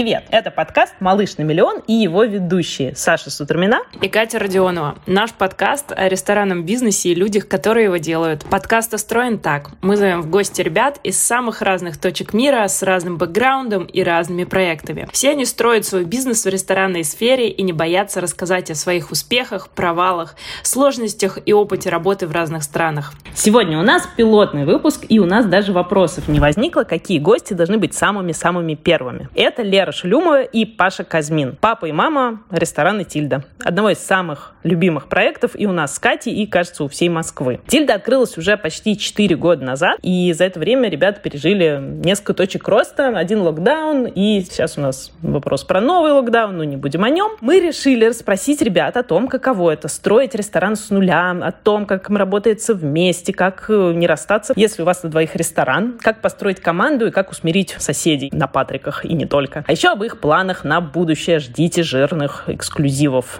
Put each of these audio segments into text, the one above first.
Привет! Это подкаст «Малыш на миллион» и его ведущие Саша Сутермина и Катя Родионова. Наш подкаст о ресторанном бизнесе и людях, которые его делают. Подкаст устроен так. Мы зовем в гости ребят из самых разных точек мира с разным бэкграундом и разными проектами. Все они строят свой бизнес в ресторанной сфере и не боятся рассказать о своих успехах, провалах, сложностях и опыте работы в разных странах. Сегодня у нас пилотный выпуск, и у нас даже вопросов не возникло, какие гости должны быть самыми-самыми первыми. Это Лера Шлюмова и Паша Казмин. Папа и мама ресторана «Тильда». Одного из самых любимых проектов и у нас с Катей, и, кажется, у всей Москвы. «Тильда» открылась уже почти 4 года назад, и за это время ребята пережили несколько точек роста, один локдаун, и сейчас у нас вопрос про новый локдаун, но не будем о нем. Мы решили расспросить ребят о том, каково это строить ресторан с нуля, о том, как им работается вместе, как э, не расстаться, если у вас на двоих ресторан, как построить команду и как усмирить соседей на Патриках и не только. А об их планах на будущее. Ждите жирных эксклюзивов.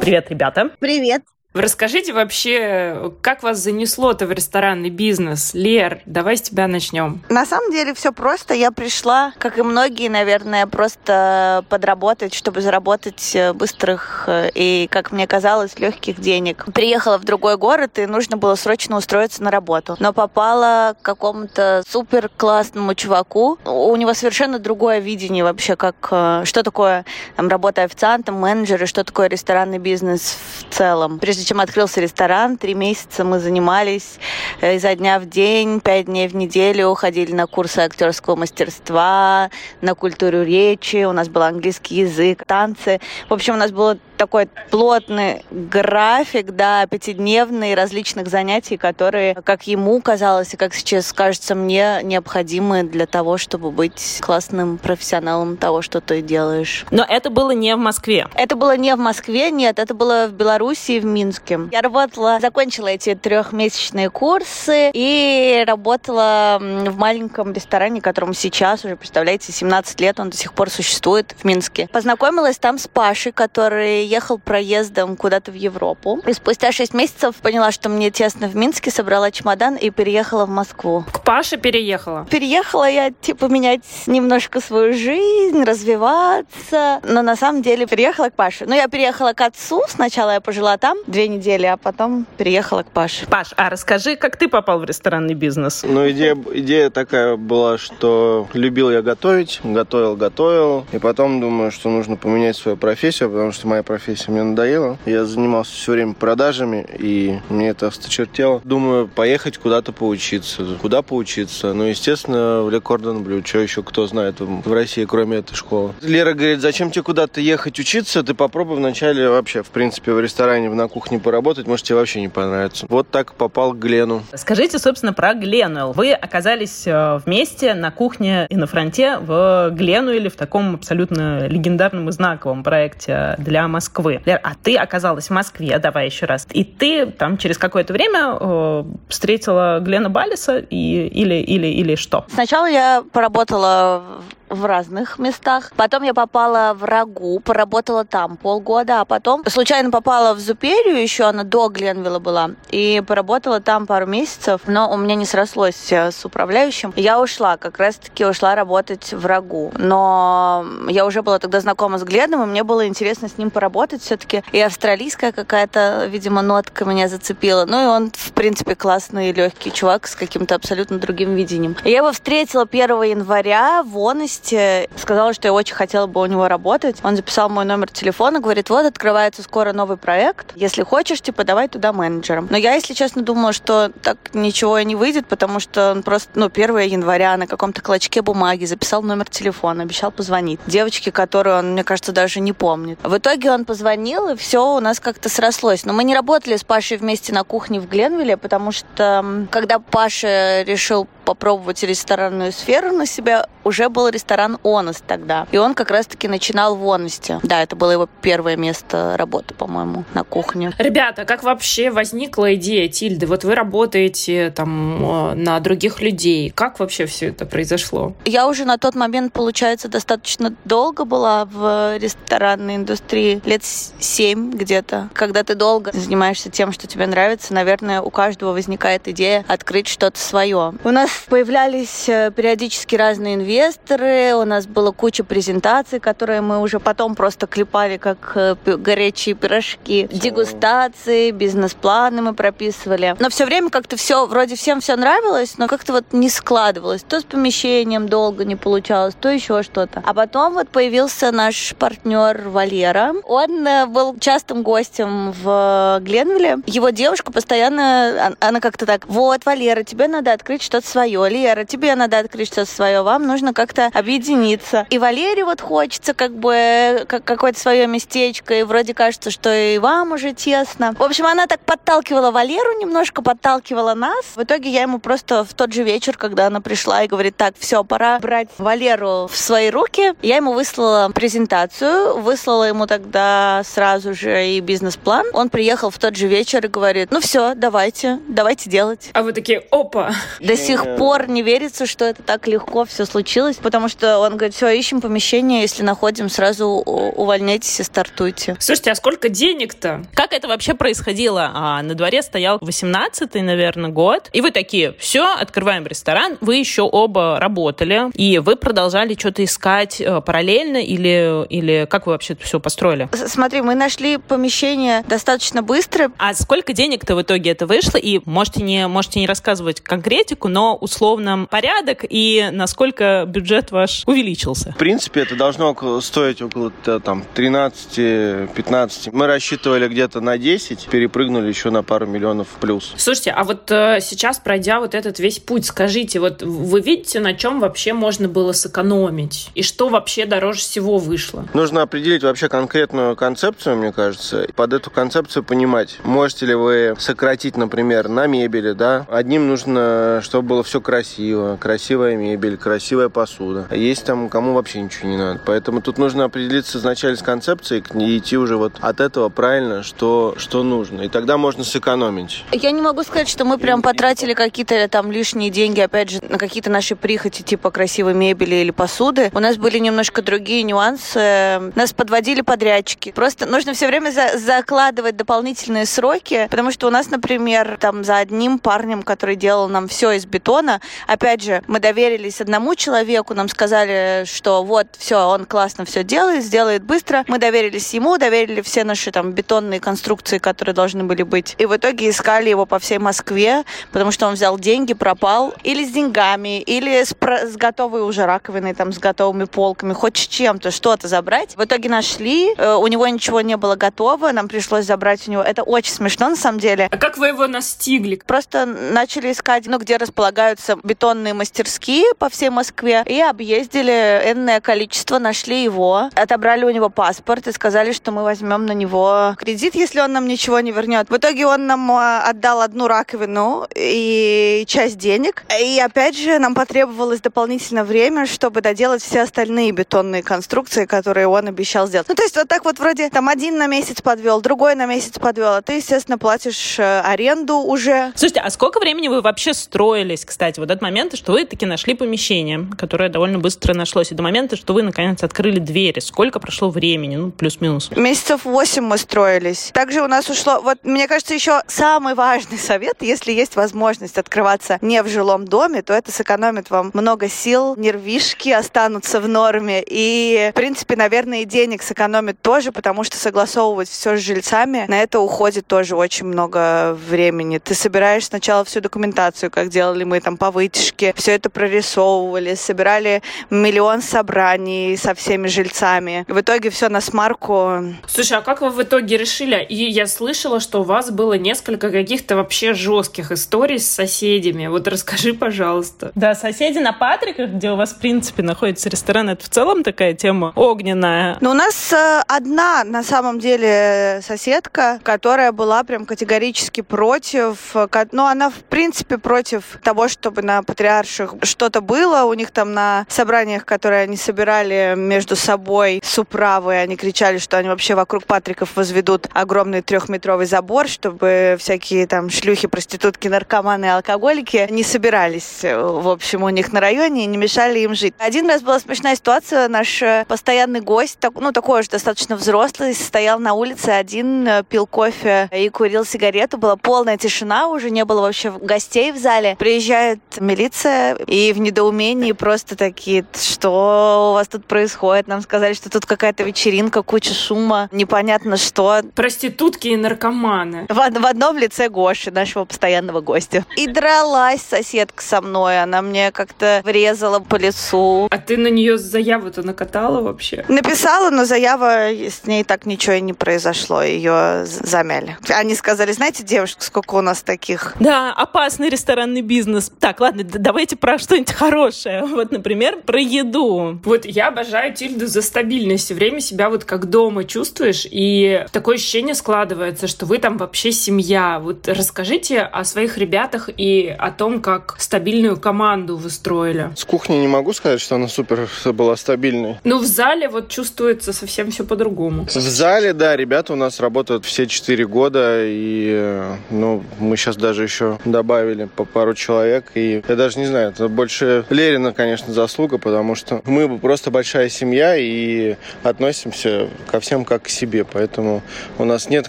Привет, ребята. Привет. Расскажите вообще, как вас занесло-то в ресторанный бизнес? Лер, давай с тебя начнем. На самом деле все просто. Я пришла, как и многие, наверное, просто подработать, чтобы заработать э, быстрых э, и, как мне казалось, легких денег. Приехала в другой город, и нужно было срочно устроиться на работу. Но попала к какому-то супер классному чуваку. У него совершенно другое видение вообще, как э, что такое там, работа официантом, менеджером, что такое ресторанный бизнес в целом. Прежде прежде чем открылся ресторан, три месяца мы занимались э, изо дня в день, пять дней в неделю, ходили на курсы актерского мастерства, на культуру речи, у нас был английский язык, танцы. В общем, у нас было такой плотный график, да, пятидневный различных занятий, которые, как ему казалось и как сейчас кажется мне, необходимы для того, чтобы быть классным профессионалом того, что ты делаешь. Но это было не в Москве. Это было не в Москве, нет, это было в Беларуси, в Минске. Я работала, закончила эти трехмесячные курсы и работала в маленьком ресторане, которому сейчас уже, представляете, 17 лет, он до сих пор существует в Минске. Познакомилась там с Пашей, который ехал проездом куда-то в Европу. И спустя 6 месяцев поняла, что мне тесно в Минске, собрала чемодан и переехала в Москву. К Паше переехала? Переехала я, типа, менять немножко свою жизнь, развиваться. Но на самом деле переехала к Паше. Ну, я переехала к отцу. Сначала я пожила там две недели, а потом переехала к Паше. Паш, а расскажи, как ты попал в ресторанный бизнес? Ну, идея, идея такая была, что любил я готовить, готовил, готовил. И потом думаю, что нужно поменять свою профессию, потому что моя профессия профессия мне надоела. Я занимался все время продажами, и мне это осточертело. Думаю, поехать куда-то поучиться. Куда поучиться? Ну, естественно, в Ле Кордон Блю. Что еще кто знает в России, кроме этой школы? Лера говорит, зачем тебе куда-то ехать учиться? Ты попробуй вначале вообще, в принципе, в ресторане, на кухне поработать. Может, тебе вообще не понравится. Вот так попал к Глену. Скажите, собственно, про Глену. Вы оказались э, вместе на кухне и на фронте в Глену или в таком абсолютно легендарном и знаковом проекте для Москвы Москвы. Лер, а ты оказалась в Москве, давай еще раз. И ты там через какое-то время э, встретила Глена Балиса и, или, или, или что? Сначала я поработала в разных местах. Потом я попала в Рагу, поработала там полгода, а потом случайно попала в Зуперию, еще она до Гленвилла была, и поработала там пару месяцев, но у меня не срослось с управляющим. Я ушла, как раз-таки ушла работать в Рагу. Но я уже была тогда знакома с Гленом, и мне было интересно с ним поработать все-таки. И австралийская какая-то, видимо, нотка меня зацепила. Ну и он, в принципе, классный, легкий чувак с каким-то абсолютно другим видением. Я его встретила 1 января в Онесе, месте, сказала, что я очень хотела бы у него работать. Он записал мой номер телефона, говорит, вот, открывается скоро новый проект. Если хочешь, типа, давай туда менеджером. Но я, если честно, думала, что так ничего и не выйдет, потому что он просто, ну, 1 января на каком-то клочке бумаги записал номер телефона, обещал позвонить. Девочке, которую он, мне кажется, даже не помнит. В итоге он позвонил, и все у нас как-то срослось. Но мы не работали с Пашей вместе на кухне в Гленвилле, потому что когда Паша решил попробовать ресторанную сферу на себя, уже был ресторан «Онос» тогда. И он как раз-таки начинал в «Оносте». Да, это было его первое место работы, по-моему, на кухне. Ребята, как вообще возникла идея Тильды? Вот вы работаете там на других людей. Как вообще все это произошло? Я уже на тот момент, получается, достаточно долго была в ресторанной индустрии. Лет семь где-то. Когда ты долго занимаешься тем, что тебе нравится, наверное, у каждого возникает идея открыть что-то свое. У нас появлялись э, периодически разные инвесторы, у нас была куча презентаций, которые мы уже потом просто клепали как э, горячие пирожки. Дегустации, бизнес-планы мы прописывали. Но все время как-то все, вроде всем все нравилось, но как-то вот не складывалось. То с помещением долго не получалось, то еще что-то. А потом вот появился наш партнер Валера. Он э, был частым гостем в Гленвилле. Его девушка постоянно, она как-то так, вот, Валера, тебе надо открыть что-то свое. Лера, тебе надо открыть что-то свое. Вам нужно как-то объединиться. И Валере вот хочется как бы как какое-то свое местечко. И вроде кажется, что и вам уже тесно. В общем, она так подталкивала Валеру немножко, подталкивала нас. В итоге я ему просто в тот же вечер, когда она пришла и говорит, так, все, пора брать Валеру в свои руки, я ему выслала презентацию, выслала ему тогда сразу же и бизнес-план. Он приехал в тот же вечер и говорит, ну все, давайте, давайте делать. А вы такие, опа! До сих пор не верится, что это так легко все случилось, потому что он говорит, все, ищем помещение, если находим, сразу увольняйтесь и стартуйте. Слушайте, а сколько денег-то? Как это вообще происходило? А, на дворе стоял 18-й, наверное, год, и вы такие, все, открываем ресторан, вы еще оба работали, и вы продолжали что-то искать э, параллельно, или, или как вы вообще все построили? Смотри, мы нашли помещение достаточно быстро. А сколько денег-то в итоге это вышло? И можете не, можете не рассказывать конкретику, но условно порядок и насколько бюджет ваш увеличился? В принципе, это должно стоить около там 13-15. Мы рассчитывали где-то на 10, перепрыгнули еще на пару миллионов плюс. Слушайте, а вот э, сейчас, пройдя вот этот весь путь, скажите, вот вы видите, на чем вообще можно было сэкономить? И что вообще дороже всего вышло? Нужно определить вообще конкретную концепцию, мне кажется, и под эту концепцию понимать, можете ли вы сократить, например, на мебели, да? Одним нужно, чтобы было все красиво, красивая мебель, красивая посуда. А есть там, кому вообще ничего не надо. Поэтому тут нужно определиться изначально с концепцией и идти уже вот от этого правильно, что, что нужно. И тогда можно сэкономить. Я не могу сказать, что мы прям потратили какие-то там лишние деньги, опять же, на какие-то наши прихоти, типа красивой мебели или посуды. У нас были немножко другие нюансы. Нас подводили подрядчики. Просто нужно все время за закладывать дополнительные сроки, потому что у нас, например, там за одним парнем, который делал нам все из бетона, опять же, мы доверились одному человеку, нам сказали, что вот, все, он классно все делает, сделает быстро. Мы доверились ему, доверили все наши там бетонные конструкции, которые должны были быть. И в итоге искали его по всей Москве, потому что он взял деньги, пропал. Или с деньгами, или с, с готовой уже раковиной, там, с готовыми полками, хоть с чем-то, что-то забрать. В итоге нашли, э, у него ничего не было готово, нам пришлось забрать у него. Это очень смешно, на самом деле. А как вы его настигли? Просто начали искать, ну, где располагаются бетонные мастерские по всей Москве и объездили энное количество, нашли его, отобрали у него паспорт и сказали, что мы возьмем на него кредит, если он нам ничего не вернет. В итоге он нам э, отдал одну раковину и часть денег. И опять же, нам потребовалось дополнительное время, чтобы доделать все остальные бетонные конструкции, которые он обещал сделать. Ну, то есть вот так вот вроде там один на месяц подвел, другой на месяц подвел, а ты, естественно, платишь э, аренду уже. Слушайте, а сколько времени вы вообще строились, кстати, вот этот момент, что вы таки нашли помещение, которое довольно быстро нашлось, и до момента, что вы наконец открыли двери. Сколько прошло времени? Ну, плюс-минус. Месяцев восемь мы строились. Также у нас ушло, вот мне кажется, еще самый важный совет, если есть возможность открываться не в жилом доме, то это сэкономит вам много сил, нервишки останутся в норме, и, в принципе, наверное, и денег сэкономит тоже, потому что согласовывать все с жильцами, на это уходит тоже очень много времени. Ты собираешь сначала всю документацию, как делали мы там по вытяжке, все это прорисовывали, собирали миллион собраний со всеми жильцами. В итоге все на смарку. Слушай, а как вы в итоге решили? И я слышала, что у вас было несколько каких-то вообще жестких историй с соседями. Вот расскажи, пожалуйста. Да, соседи на Патриках, где у вас, в принципе, находится ресторан, это в целом такая тема огненная. Но у нас э, одна, на самом деле, соседка, которая была прям категорически против, но она, в принципе, против того, чтобы на патриарших что-то было. У них там на собраниях, которые они собирали между собой с управой, они кричали, что они вообще вокруг Патриков возведут огромный трехметровый забор, чтобы всякие там шлюхи, проститутки, наркоманы алкоголики не собирались, в общем, у них на районе и не мешали им жить. Один раз была смешная ситуация. Наш э, постоянный гость, ну, такой же достаточно взрослый, стоял на улице один, э, пил кофе и курил сигарету. Была полная тишина, уже не было вообще гостей в зале. Приезжает милиция и в недоумении просто такие, что у вас тут происходит? Нам сказали, что тут какая-то вечеринка, куча шума, непонятно что. Проститутки и наркоманы. В, в одном лице Гоши, нашего постоянного гостя. И дралась соседка со мной. Она мне как-то врезала по лицу. А ты на нее заяву-то накатала вообще? Написала, но заява с ней так ничего и не произошло. Ее замяли. Они сказали, знаете, девушка, сколько у нас таких? Да, опасный ресторанный бизнес. Так, ладно, давайте про что-нибудь хорошее. Вот, например, про еду. Вот я обожаю Тильду за стабильность. Все время себя вот как дома чувствуешь, и такое ощущение складывается, что вы там вообще семья. Вот расскажите о своих ребятах и о том, как стабильную команду вы строили. С кухни не могу сказать, что она супер была стабильной. Ну, в зале вот чувствуется совсем все по-другому. В зале, да, ребята у нас работают все четыре года, и ну, мы сейчас даже еще добавили по пару человек, и я даже не знаю, это больше Лерина, конечно, заслуга, потому что мы просто большая семья и относимся ко всем как к себе, поэтому у нас нет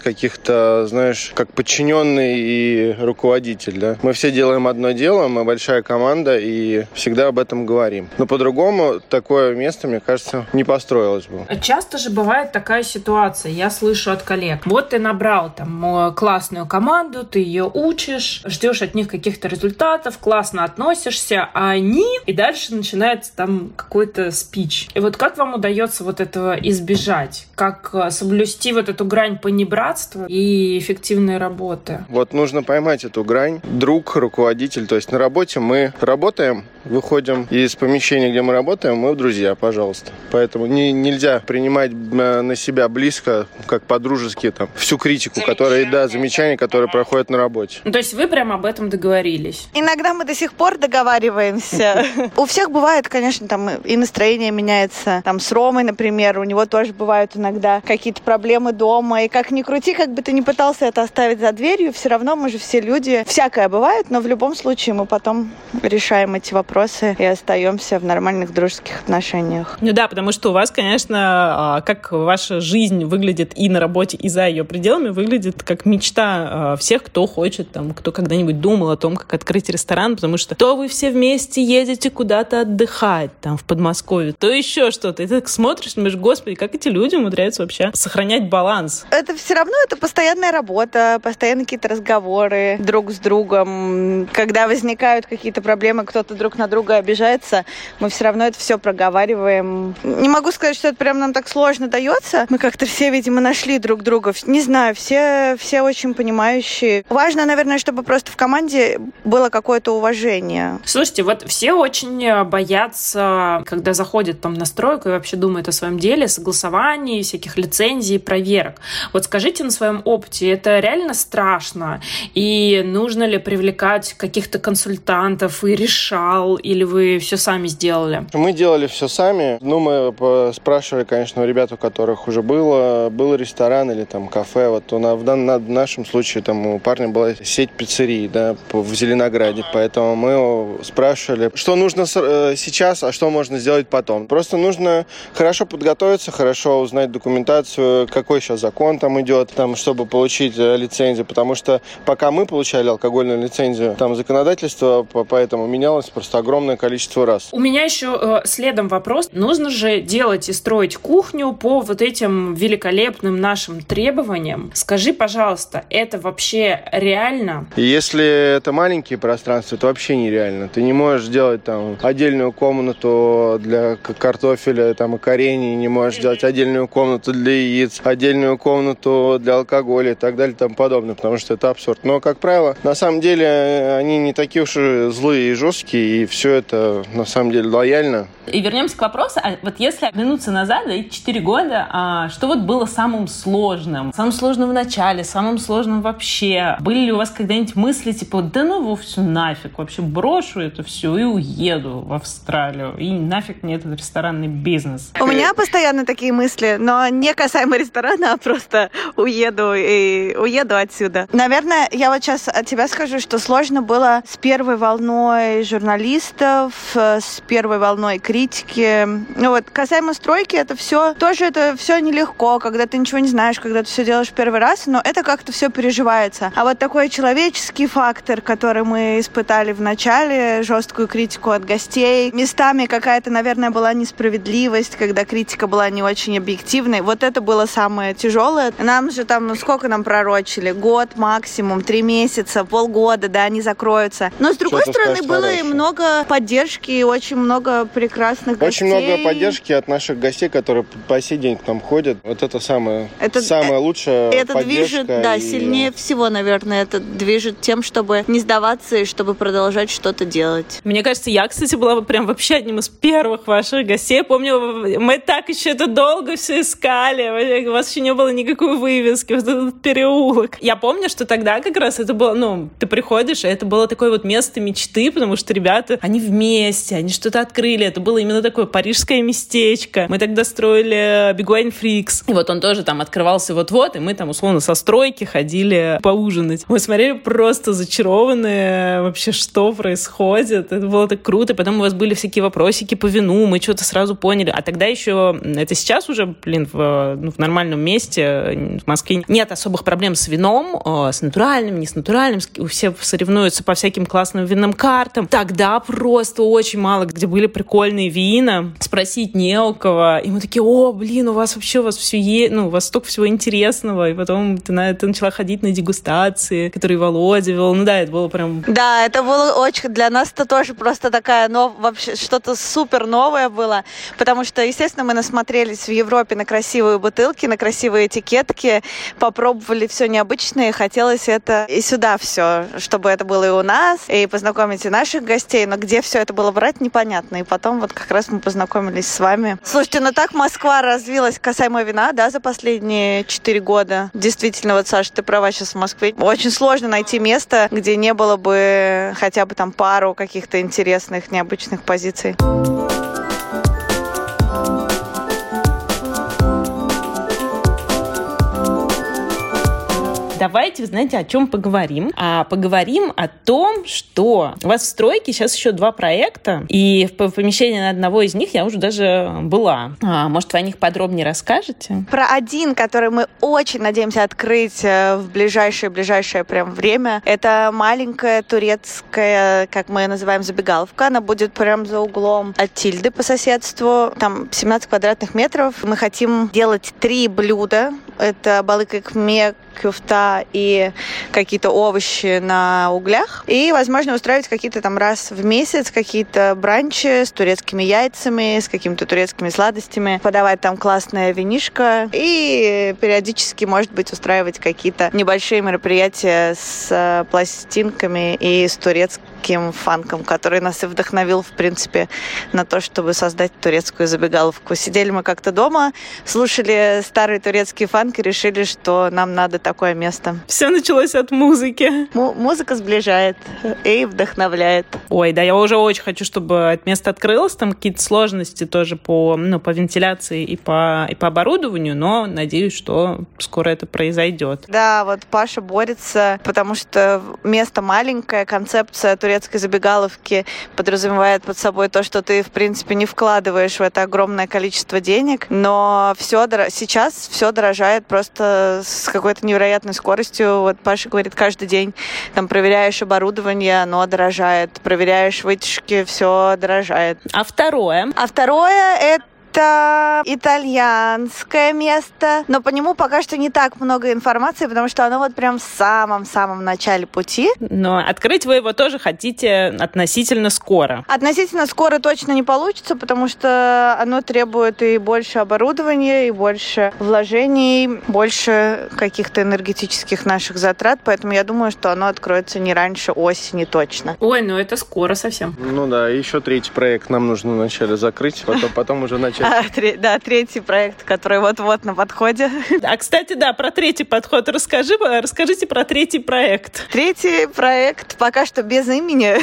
каких-то, знаешь, как подчиненный и руководитель, да. Мы все делаем одно дело, мы большая команда и всегда об этом говорим. Но по-другому такое место, мне кажется, не построилось бы. Часто же бывает такая ситуация, я слышу от коллег. Вот ты набрал там классную команду, ты ее учишь, ждешь от них каких-то результатов, классно относишься, а они... И дальше начинается там какой-то спич. И вот как вам удается вот этого избежать? Как э, соблюсти вот эту грань понебратства и эффективной работы? Вот нужно поймать эту грань. Друг, руководитель, то есть на работе мы работаем, выходим из помещения, где мы работаем, мы друзья, пожалуйста. Поэтому не, нельзя принимать э, на себя близко, как по-дружески, там, всю критику, которая, да, замечания, которые проходят на работе. Ну, то есть вы прям об этом договорились? Иногда мы до сих пор договариваемся. У всех бывает, конечно, там и настроение меняется. Там с Ромой, например, у него тоже бывают иногда какие-то проблемы дома. И как ни крути, как бы ты ни пытался это оставить за дверью, все равно мы же все люди. Всякое бывает, но в любом случае мы потом решаем эти вопросы и остаемся в нормальных дружеских отношениях. Ну да, потому что у вас, конечно, а, как ваша жизнь выглядит и на работе, и за ее пределами, выглядит как мечта а, всех, кто хочет, там, кто когда-нибудь думал о том, как открыть ресторан, потому что то вы все вместе едете куда-то отдыхать, там, в Подмосковье, то еще что-то. И ты так смотришь, думаешь, господи, как эти люди умудряются вообще сохранять баланс? Это все равно это постоянная работа, постоянно какие-то разговоры друг с другом. Когда возникают какие-то проблемы, кто-то друг на друга обижается, мы все равно это все проговариваем. Не могу сказать, что это прям нам так сложно дается. Мы как-то все, видимо, нашли друг друга. Не знаю, все, все очень понимающие. Важно, наверное, чтобы просто в команде было какое-то уважение. Слушайте, вот все очень боятся, когда заходят там на стройку и вообще думают о своем деле, согласований, всяких лицензий, проверок. Вот скажите на своем опыте, это реально страшно? И нужно ли привлекать каких-то консультантов и решал, или вы все сами сделали? Мы делали все сами. Ну, мы спрашивали, конечно, у ребят, у которых уже было, был ресторан или там кафе. Вот у нас, в, в нашем случае там у парня была сеть пиццерий, да, в Зеленограде. Поэтому мы спрашивали, что нужно э, сейчас, а что можно сделать потом. Просто нужно хорошо подготовиться, хорошо узнать документацию, какой сейчас закон там идет, там, чтобы получить э, лицензию. Потому что пока мы получали алкогольную лицензию, там законодательство поэтому менялось просто огромное количество раз. У меня еще э, следом вопрос. Нужно же делать и строить кухню по вот этим великолепным нашим требованиям. Скажи, пожалуйста, это вообще реально? Если это маленькие пространства, это вообще нереально. Ты не можешь сделать там отдельную комнату для картофеля там, и корений, не можешь сделать отдельную комнату для яиц, отдельную комнату для алкоголя и так далее и тому подобное, потому что это абсурд. Но, как правило, на самом деле они не такие уж и злые и жесткие, и все это на самом деле лояльно. И вернемся к вопросу, а вот если вернуться назад, да, 4 года, а что вот было самым сложным? Самым сложным в начале, самым сложным вообще? Были ли у вас когда-нибудь мысли, типа, да ну, вовсе на нафиг, вообще брошу это все и уеду в Австралию. И нафиг мне этот ресторанный бизнес. У меня постоянно такие мысли, но не касаемо ресторана, а просто уеду и уеду отсюда. Наверное, я вот сейчас от тебя скажу, что сложно было с первой волной журналистов, с первой волной критики. Ну вот, касаемо стройки, это все, тоже это все нелегко, когда ты ничего не знаешь, когда ты все делаешь первый раз, но это как-то все переживается. А вот такой человеческий фактор, который мы испытали в начале, жесткую критику от гостей, местами какая-то, наверное, была несправедливость, когда критика была не очень объективной. Вот это было самое тяжелое. Нам же там, ну сколько нам пророчили? Год максимум, три месяца, полгода, да, они закроются. Но с другой стороны, было хорошее. и много поддержки, и очень много прекрасных очень гостей. Очень много поддержки от наших гостей, которые по сей день к нам ходят. Вот это самое, это, самое лучшее Это движет, да, и... сильнее всего, наверное, это движет тем, чтобы не сдаваться и чтобы продолжать что-то делать. Мне кажется, я, кстати, была прям вообще одним из первых ваших гостей. Помню, мы так еще это долго все искали. У вас еще не было никакой вывески, вот этот переулок. Я помню, что тогда как раз это было, ну, ты приходишь, и это было такое вот место мечты, потому что ребята, они вместе, они что-то открыли. Это было именно такое парижское местечко. Мы тогда строили Big Wine Freaks. И вот он тоже там открывался вот-вот, и мы там условно со стройки ходили поужинать. Мы смотрели просто зачарованные вообще, что происходит. Это было так круто. Потом у вас были всякие вопросики по вину, мы что-то сразу поняли. А тогда еще, это сейчас уже, блин, в, ну, в нормальном месте в Москве нет особых проблем с вином, с натуральным, не с натуральным. Все соревнуются по всяким классным винным картам. Тогда просто очень мало где были прикольные вина. Спросить не у кого. И мы такие, о, блин, у вас вообще у вас все есть, ну, у вас столько всего интересного. И потом ты, ты начала ходить на дегустации, которые Володя вел. Ну да, это было прям... Да, это было очень... Для нас это тоже просто такая, но вообще что-то супер новое было. Потому что, естественно, мы насмотрелись в Европе на красивые бутылки, на красивые этикетки, попробовали все необычное, хотелось это и сюда все, чтобы это было и у нас, и познакомить и наших гостей, но где все это было брать, непонятно. И потом вот как раз мы познакомились с вами. Слушайте, ну так Москва развилась касаемо вина, да, за последние четыре года. Действительно, вот, Саша, ты права сейчас в Москве. Очень сложно найти место, где не было бы хотя бы там пару каких-то интересных, необычных позиций. Давайте, знаете, о чем поговорим? А поговорим о том, что у вас в стройке сейчас еще два проекта, и в помещении на одного из них я уже даже была. А, может, вы о них подробнее расскажете? Про один, который мы очень надеемся открыть э, в ближайшее-ближайшее прям время, это маленькая турецкая, как мы ее называем, забегаловка. Она будет прям за углом от Тильды по соседству. Там 17 квадратных метров. Мы хотим делать три блюда. Это балык экмек, кюфта и какие-то овощи на углях. И, возможно, устраивать какие-то там раз в месяц какие-то бранчи с турецкими яйцами, с какими-то турецкими сладостями, подавать там классное винишко и периодически, может быть, устраивать какие-то небольшие мероприятия с э, пластинками и с турецким таким фанком, который нас и вдохновил, в принципе, на то, чтобы создать турецкую забегаловку. Сидели мы как-то дома, слушали старый турецкий фанк и решили, что нам надо такое место. Все началось от музыки. М- музыка сближает и вдохновляет. Ой, да, я уже очень хочу, чтобы это место открылось. Там какие-то сложности тоже по, ну, по вентиляции и по, и по оборудованию, но надеюсь, что скоро это произойдет. Да, вот Паша борется, потому что место маленькое, концепция турецкого турецкой забегаловки подразумевает под собой то, что ты, в принципе, не вкладываешь в это огромное количество денег, но все сейчас все дорожает просто с какой-то невероятной скоростью. Вот Паша говорит, каждый день там проверяешь оборудование, оно дорожает, проверяешь вытяжки, все дорожает. А второе? А второе это это итальянское место, но по нему пока что не так много информации, потому что оно вот прям в самом-самом начале пути. Но открыть вы его тоже хотите относительно скоро. Относительно скоро точно не получится, потому что оно требует и больше оборудования, и больше вложений, больше каких-то энергетических наших затрат, поэтому я думаю, что оно откроется не раньше осени точно. Ой, ну это скоро совсем. Ну да, еще третий проект нам нужно вначале закрыть, потом, потом уже начать А, тре- да, третий проект, который вот-вот на подходе. А, кстати, да, про третий подход расскажи, расскажите про третий проект. Третий проект пока что без имени.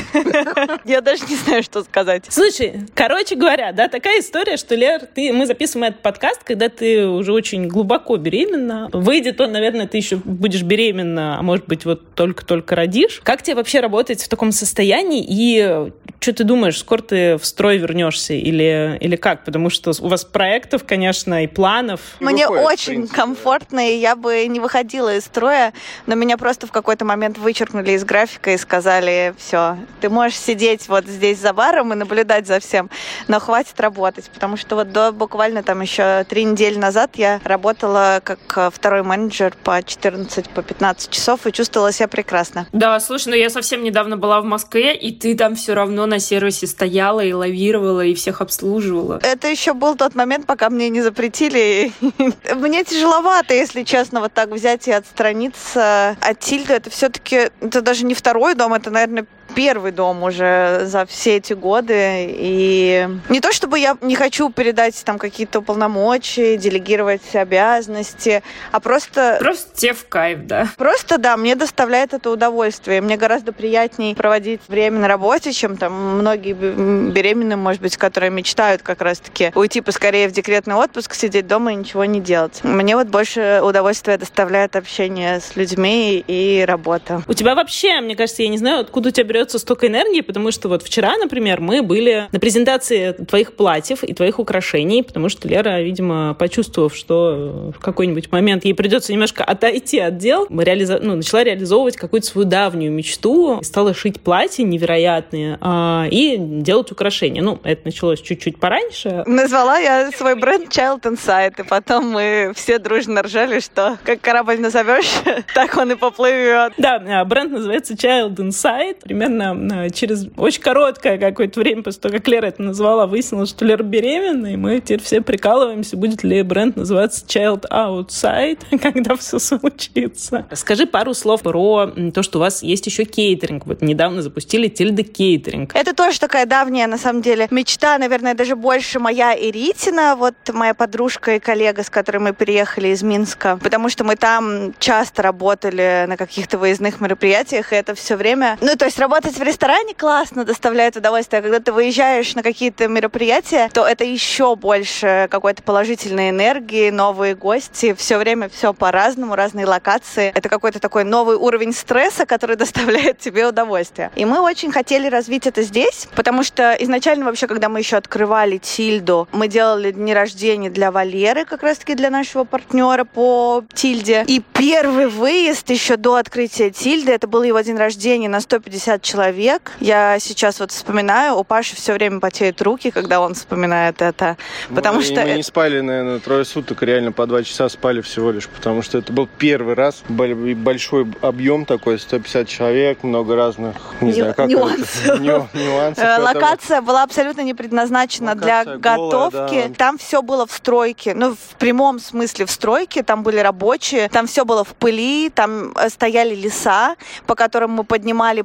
Я даже не знаю, что сказать. Слушай, короче говоря, да, такая история, что, Лер, ты, мы записываем этот подкаст, когда ты уже очень глубоко беременна. Выйдет он, наверное, ты еще будешь беременна, а может быть, вот только-только родишь. Как тебе вообще работать в таком состоянии? И что ты думаешь, скоро ты в строй вернешься или, или как? Потому что у вас проектов, конечно, и планов. Мне Выходит, очень комфортно, и я бы не выходила из строя, но меня просто в какой-то момент вычеркнули из графика и сказали, все, ты можешь сидеть вот здесь за баром и наблюдать за всем, но хватит работать, потому что вот до буквально там еще три недели назад я работала как э, второй менеджер по 14, по 15 часов и чувствовала себя прекрасно. Да, слушай, ну я совсем недавно была в Москве, и ты там все равно на сервисе стояла и лавировала, и всех обслуживала. Это еще был тот момент, пока мне не запретили. Мне тяжеловато, если честно, вот так взять и отстраниться от Тильды. Это все-таки, это даже не второй дом, это, наверное, первый дом уже за все эти годы. И не то чтобы я не хочу передать там какие-то полномочия, делегировать обязанности, а просто Просто тебе в кайф, да. Просто, да, мне доставляет это удовольствие. Мне гораздо приятнее проводить время на работе, чем там многие беременные, может быть, которые мечтают как раз-таки уйти поскорее в декретный отпуск, сидеть дома и ничего не делать. Мне вот больше удовольствия доставляет общение с людьми и работа. У тебя вообще, мне кажется, я не знаю, откуда у тебя берется столько энергии, потому что вот вчера, например, мы были на презентации твоих платьев и твоих украшений, потому что Лера, видимо, почувствовав, что в какой-нибудь момент ей придется немножко отойти от дел, мы реализо... ну, начала реализовывать какую-то свою давнюю мечту, стала шить платья невероятные а, и делать украшения. Ну, это началось чуть-чуть пораньше, Назвала я свой бренд Child Insight, и потом мы все дружно ржали, что как корабль назовешь, так он и поплывет. Да, а, бренд называется Child Insight. Примерно а, через очень короткое какое-то время после того, как Лера это назвала, выяснилось, что Лера беременна, и мы теперь все прикалываемся, будет ли бренд называться Child Outside, когда все случится. Скажи пару слов про то, что у вас есть еще кейтеринг. Вот недавно запустили Тильда Кейтеринг. Это тоже такая давняя, на самом деле, мечта, наверное, даже больше моя и Ритина, вот моя подружка и коллега, с которой мы переехали из Минска, потому что мы там часто работали на каких-то выездных мероприятиях, и это все время... Ну, то есть работать в ресторане классно, доставляет удовольствие, а когда ты выезжаешь на какие-то мероприятия, то это еще больше какой-то положительной энергии, новые гости, все время все по-разному, разные локации. Это какой-то такой новый уровень стресса, который доставляет тебе удовольствие. И мы очень хотели развить это здесь, потому что изначально вообще, когда мы еще открывали Тильду, мы делали дни рождения для Валеры, как раз-таки для нашего партнера по Тильде. И первый выезд еще до открытия Тильды, это был его день рождения на 150 человек. Я сейчас вот вспоминаю, у Паши все время потеют руки, когда он вспоминает это. Потому мы, что... мы не спали, наверное, трое суток, реально по два часа спали всего лишь, потому что это был первый раз, Бол- большой объем такой, 150 человек, много разных, не Ню- знаю, как нюансов. это, ню- нюансов. Э, этого. Локация была абсолютно не предназначена для Локация голая, готовки. да. Там все было в стройке, ну, в прямом смысле в стройке. Там были рабочие, там все было в пыли, там э, стояли леса, по которым мы поднимали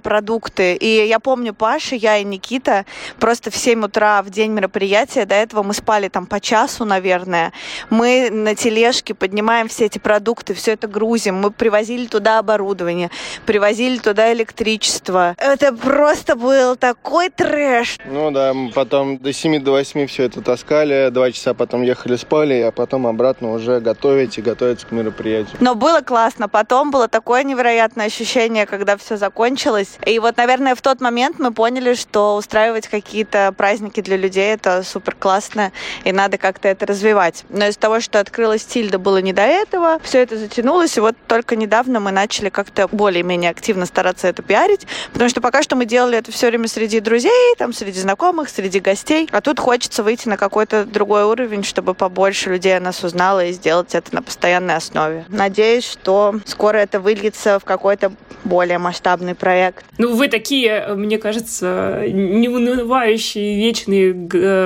продукты. И я помню Паша, я и Никита, просто в 7 утра в день мероприятия, до этого мы спали там по часу, наверное. Мы на тележке поднимаем все эти продукты, все это грузим. Мы привозили туда оборудование, привозили туда электричество. Это просто был такой трэш. Ну да, мы потом до 7 до 8 все это таскали, два часа потом ехали спали, а потом обратно уже готовить и готовиться к мероприятию. Но было классно. Потом было такое невероятное ощущение, когда все закончилось. И вот, наверное, в тот момент мы поняли, что устраивать какие-то праздники для людей это супер классно, и надо как-то это развивать. Но из-за того, что открылась Тильда, было не до этого, все это затянулось, и вот только недавно мы начали как-то более-менее активно стараться это пиарить, потому что пока что мы делали это все время среди друзей, там, среди знакомых, среди гостей, а тут хочется выйти на какой-то другой уровень, чтобы побольше людей о нас узнало и сделать это на постоянной основе. Надеюсь, что скоро это выльется в какой-то более масштабный проект. Ну, вы такие, мне кажется, неунывающие вечные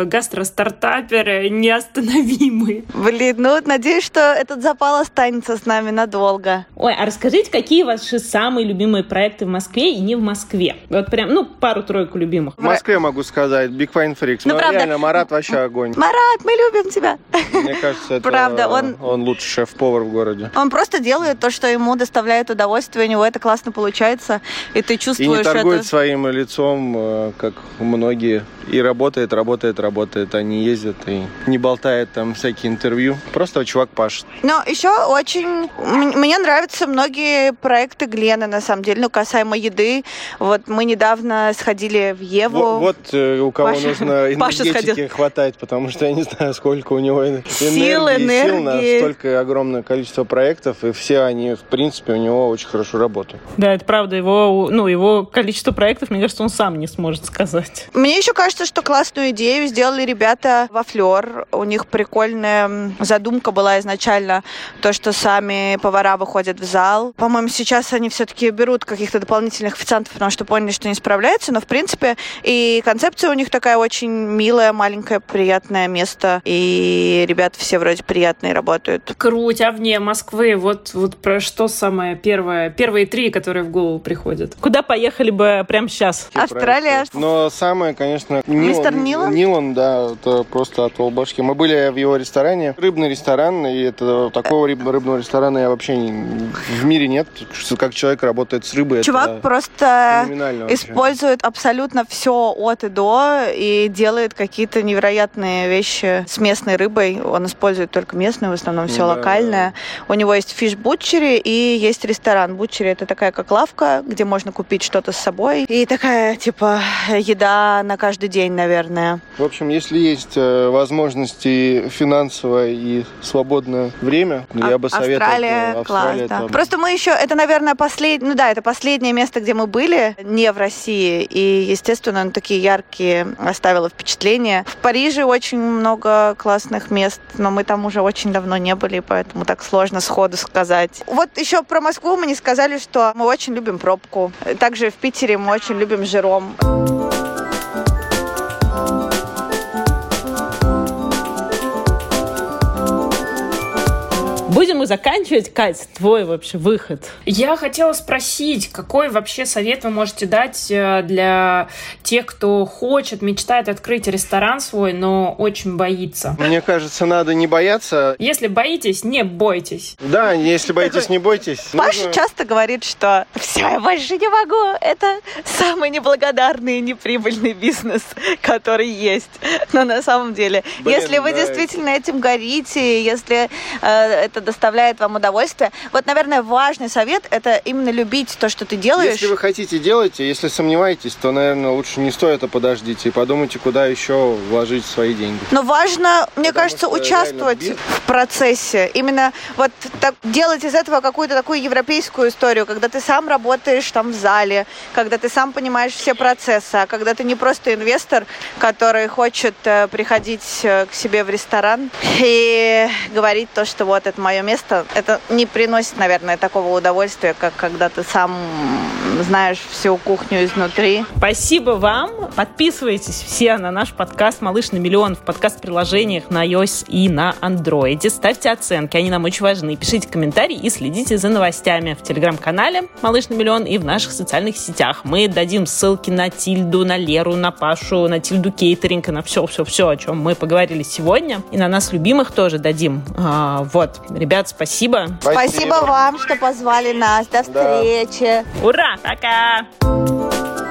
гастростартаперы неостановимые. Блин, ну надеюсь, что этот запал останется с нами надолго. Ой, а расскажите, какие ваши самые любимые проекты в Москве и не в Москве? Вот прям, ну, пару-тройку любимых. В Москве могу сказать, Big Fine Freaks. Ну, правда. реально, Марат вообще огонь. Марат, мы любим тебя. Мне кажется, это правда, он, он лучший шеф-повар в городе. Он просто делает то, что ему доставляет удовольствие, у него это классно получается, и ты чувствуешь И не торгует это... своим лицом, э, как многие и работает, работает, работает. Они ездят и не болтает там всякие интервью. Просто чувак пашет. Но еще очень... Мне нравятся многие проекты Глены, на самом деле, ну, касаемо еды. Вот мы недавно сходили в Еву. Вот, вот э, у кого Паша, нужно энергетики хватать, потому что я не знаю, сколько у него энергии, сил, энергии, сил на столько огромное количество проектов, и все они, в принципе, у него очень хорошо работают. Да, это правда. Его, ну, его количество проектов, мне кажется, он сам не сможет сказать. Мне еще кажется, что классную идею сделали ребята во Флер. У них прикольная задумка была изначально, то, что сами повара выходят в зал. По-моему, сейчас они все-таки берут каких-то дополнительных официантов, потому что поняли, что не справляются, но, в принципе, и концепция у них такая очень милая, маленькое, приятное место, и ребята все вроде приятные работают. Круть, а вне Москвы, вот, вот про что самое первое, первые три, которые в голову приходят? Куда поехали бы прямо сейчас? Австралия. Но самое, конечно, Мистер Нилан? Нилан, да, это просто от башки. Мы были в его ресторане, рыбный ресторан, и это такого рыбного ресторана я вообще не, в мире нет. Как человек работает с рыбой. Чувак просто использует абсолютно все от и до и делает какие-то невероятные вещи с местной рыбой. Он использует только местную, в основном все да, локальное. Да. У него есть фиш бутчери и есть ресторан. Бутчери это такая как лавка, где можно купить что-то с собой. И такая, типа, еда на каждый день наверное. В общем, если есть э, возможности финансовое и свободное время, а- я бы советовал Австралия, Австралия класс, да. Просто мы еще, это, наверное, последнее, ну да, это последнее место, где мы были, не в России, и, естественно, он такие яркие оставило впечатления. В Париже очень много классных мест, но мы там уже очень давно не были, поэтому так сложно сходу сказать. Вот еще про Москву мы не сказали, что мы очень любим пробку. Также в Питере мы очень любим Жером. Будем мы заканчивать. Кать, твой вообще выход. Я хотела спросить, какой вообще совет вы можете дать э, для тех, кто хочет, мечтает открыть ресторан свой, но очень боится? Мне кажется, надо не бояться. Если боитесь, не бойтесь. Да, если боитесь, не бойтесь. Паша часто говорит, что все, я больше не могу. Это самый неблагодарный и неприбыльный бизнес, который есть. Но на самом деле, если вы действительно этим горите, если э, это доставляет вам удовольствие. Вот, наверное, важный совет – это именно любить то, что ты делаешь. Если вы хотите, делайте. Если сомневаетесь, то, наверное, лучше не стоит, а подождите и подумайте, куда еще вложить свои деньги. Но важно, мне Потому кажется, участвовать в процессе. Именно вот так, делать из этого какую-то такую европейскую историю, когда ты сам работаешь там в зале, когда ты сам понимаешь все процессы, а когда ты не просто инвестор, который хочет э, приходить э, к себе в ресторан и говорить то, что вот это мое мое место, это не приносит, наверное, такого удовольствия, как когда ты сам знаешь всю кухню изнутри. Спасибо вам. Подписывайтесь все на наш подкаст «Малыш на миллион» в подкаст-приложениях на iOS и на Android. Ставьте оценки, они нам очень важны. Пишите комментарии и следите за новостями в телеграм-канале «Малыш на миллион» и в наших социальных сетях. Мы дадим ссылки на Тильду, на Леру, на Пашу, на Тильду Кейтеринг, на все-все-все, о чем мы поговорили сегодня. И на нас любимых тоже дадим. А, вот, Ребят, спасибо. Спасибо, спасибо вам, что позвали нас. До встречи. Да. Ура! Пока!